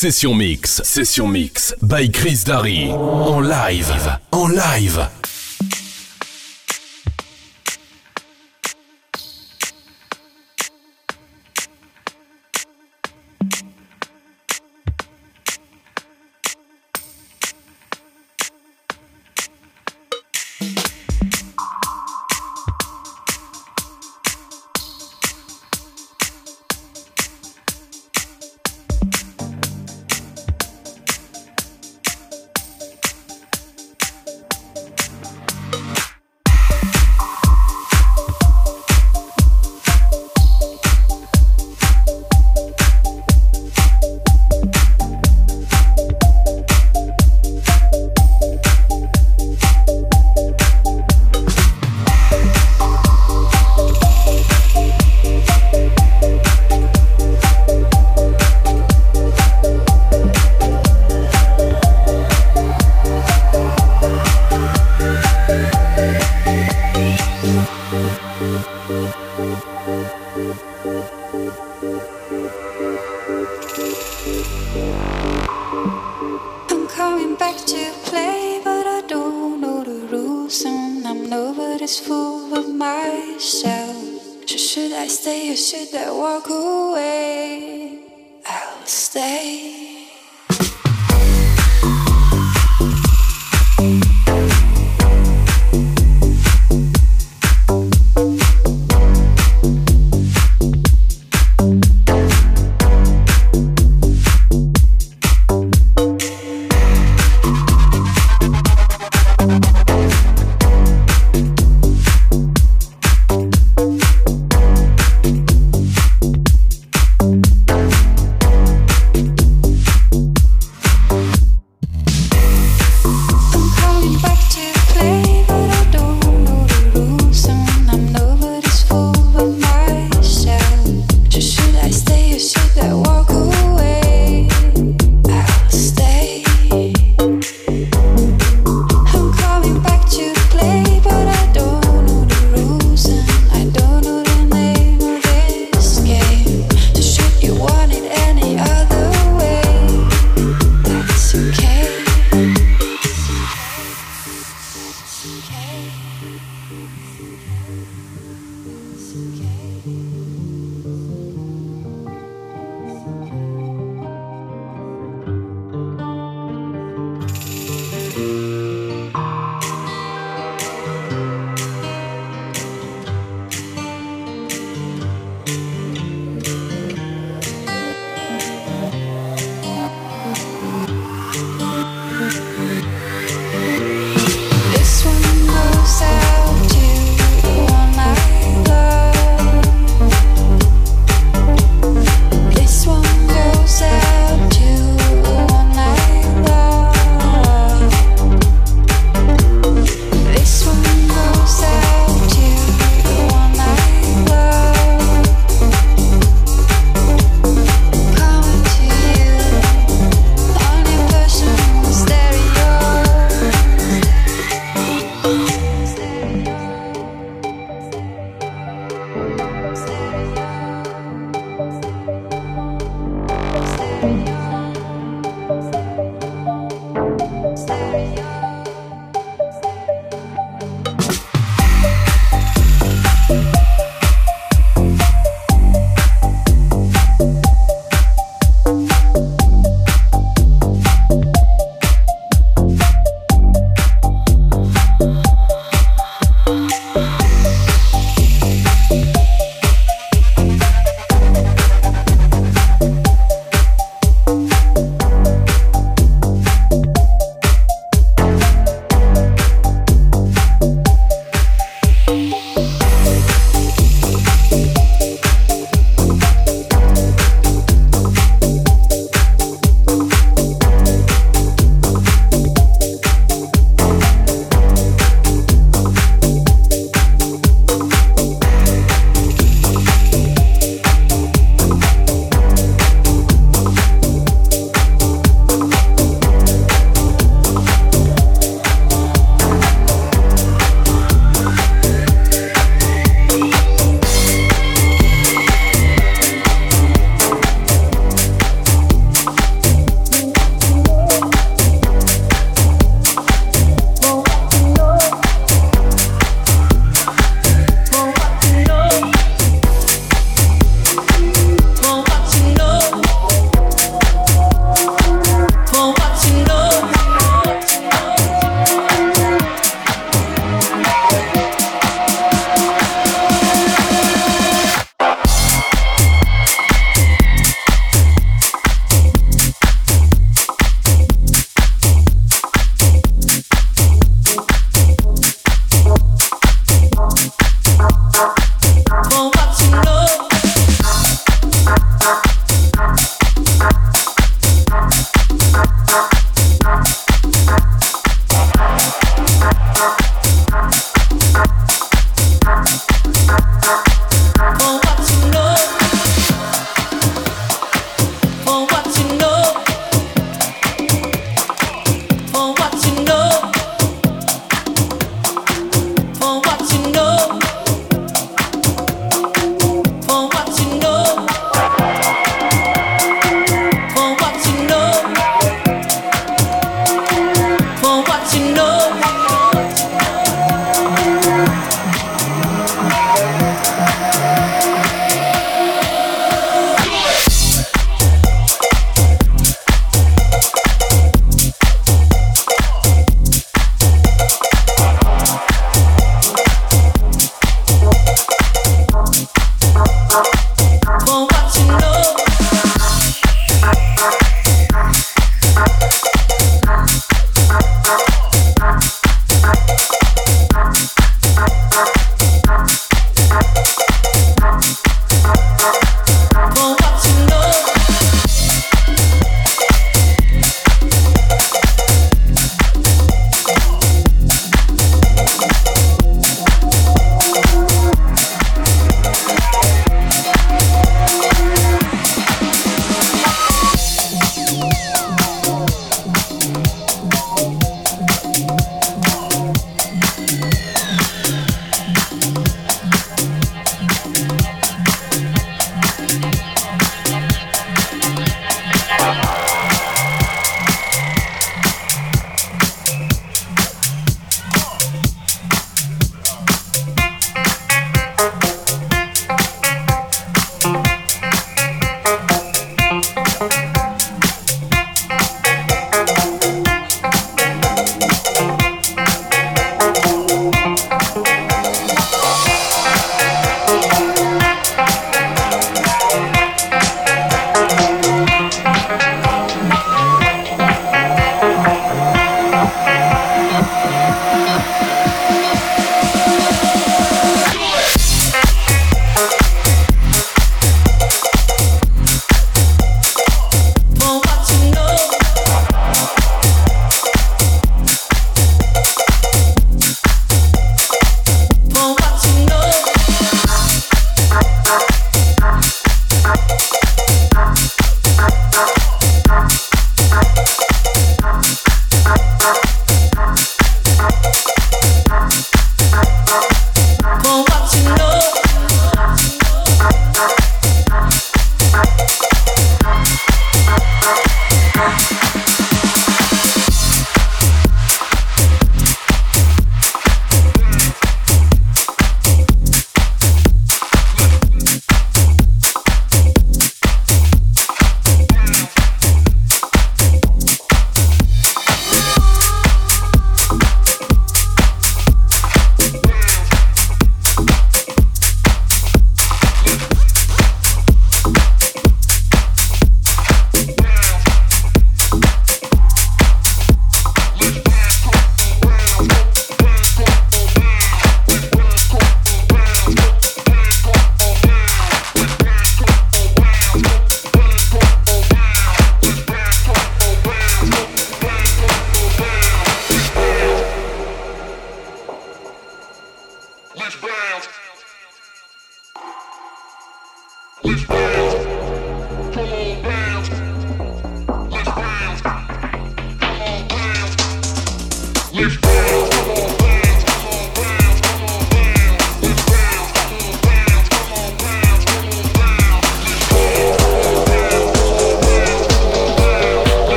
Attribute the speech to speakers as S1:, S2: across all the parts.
S1: Session Mix, Session Mix, by Chris Darry. En live, en live.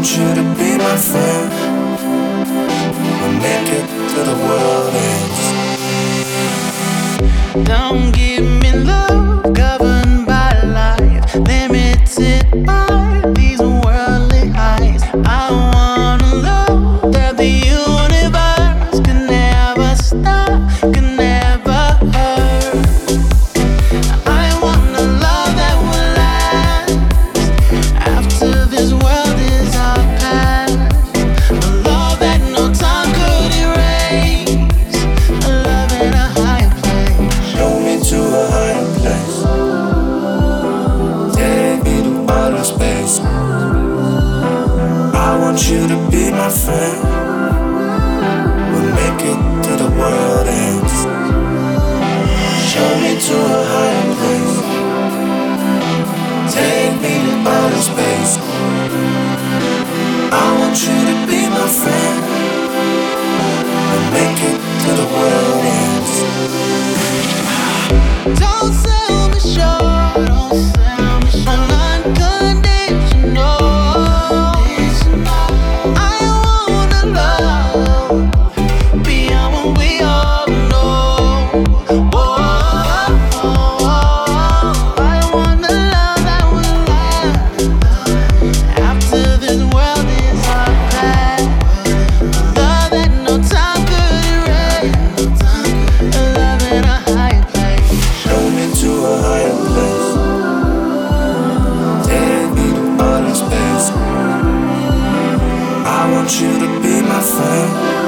S2: Want you to be my friend, you to be my friend.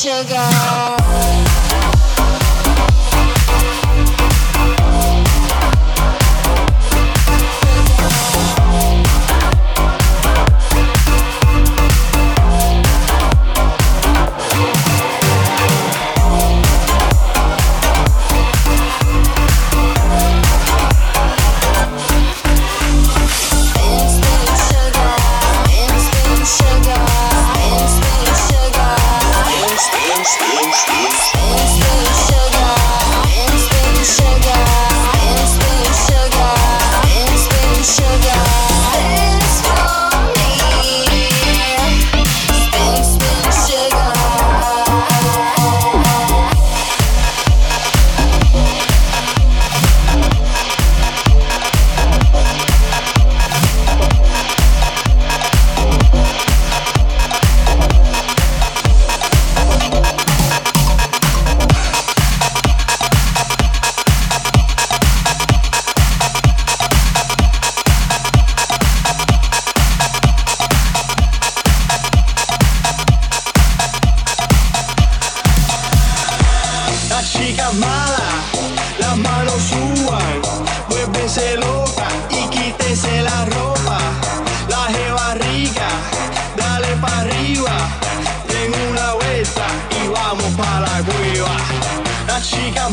S3: sugar.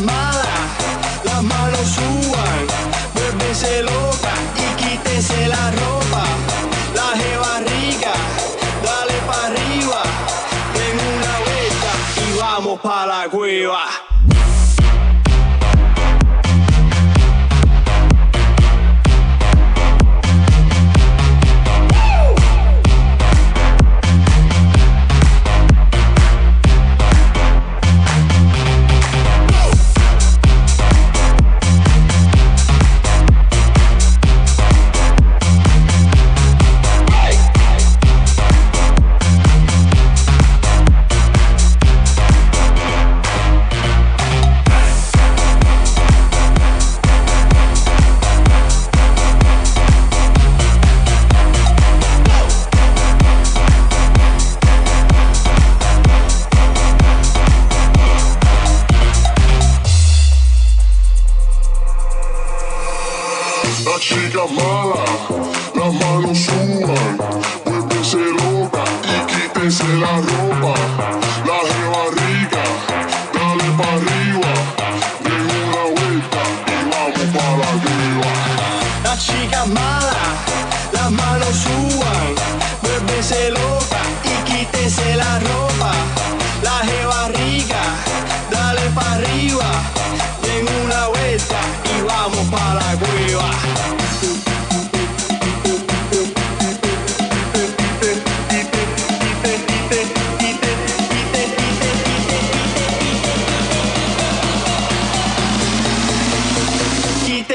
S3: Malas, las manos suban, vuélvese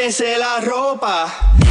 S3: Quítese la ropa.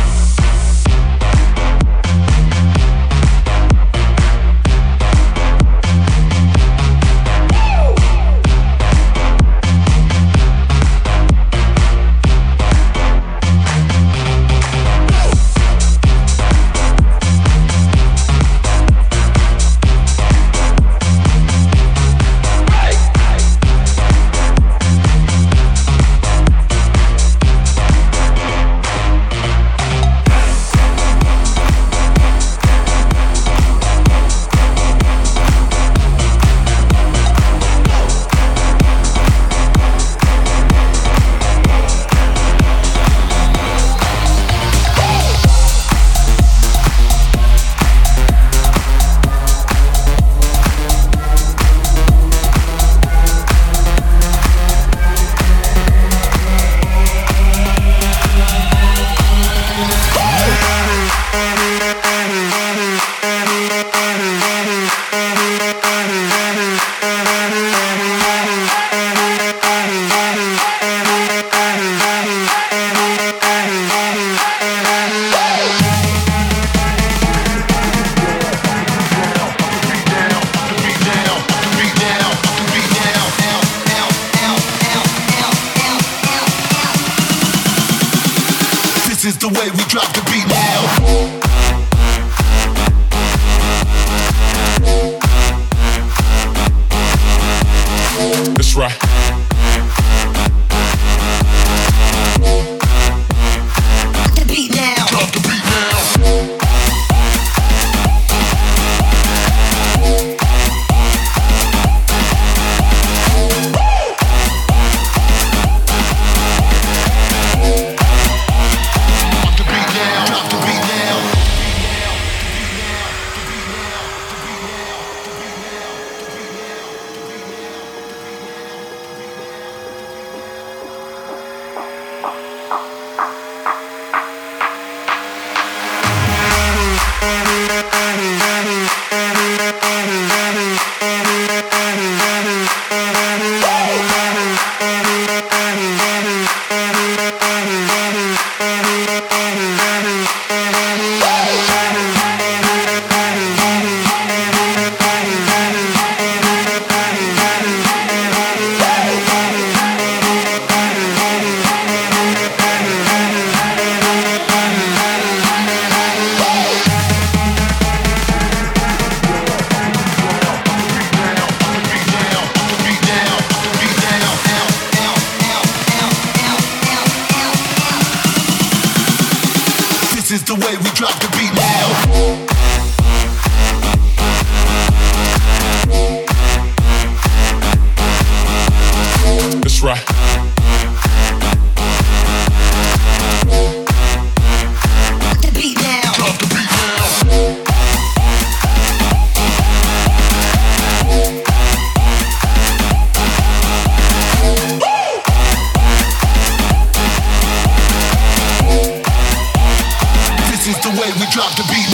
S4: Drop the beat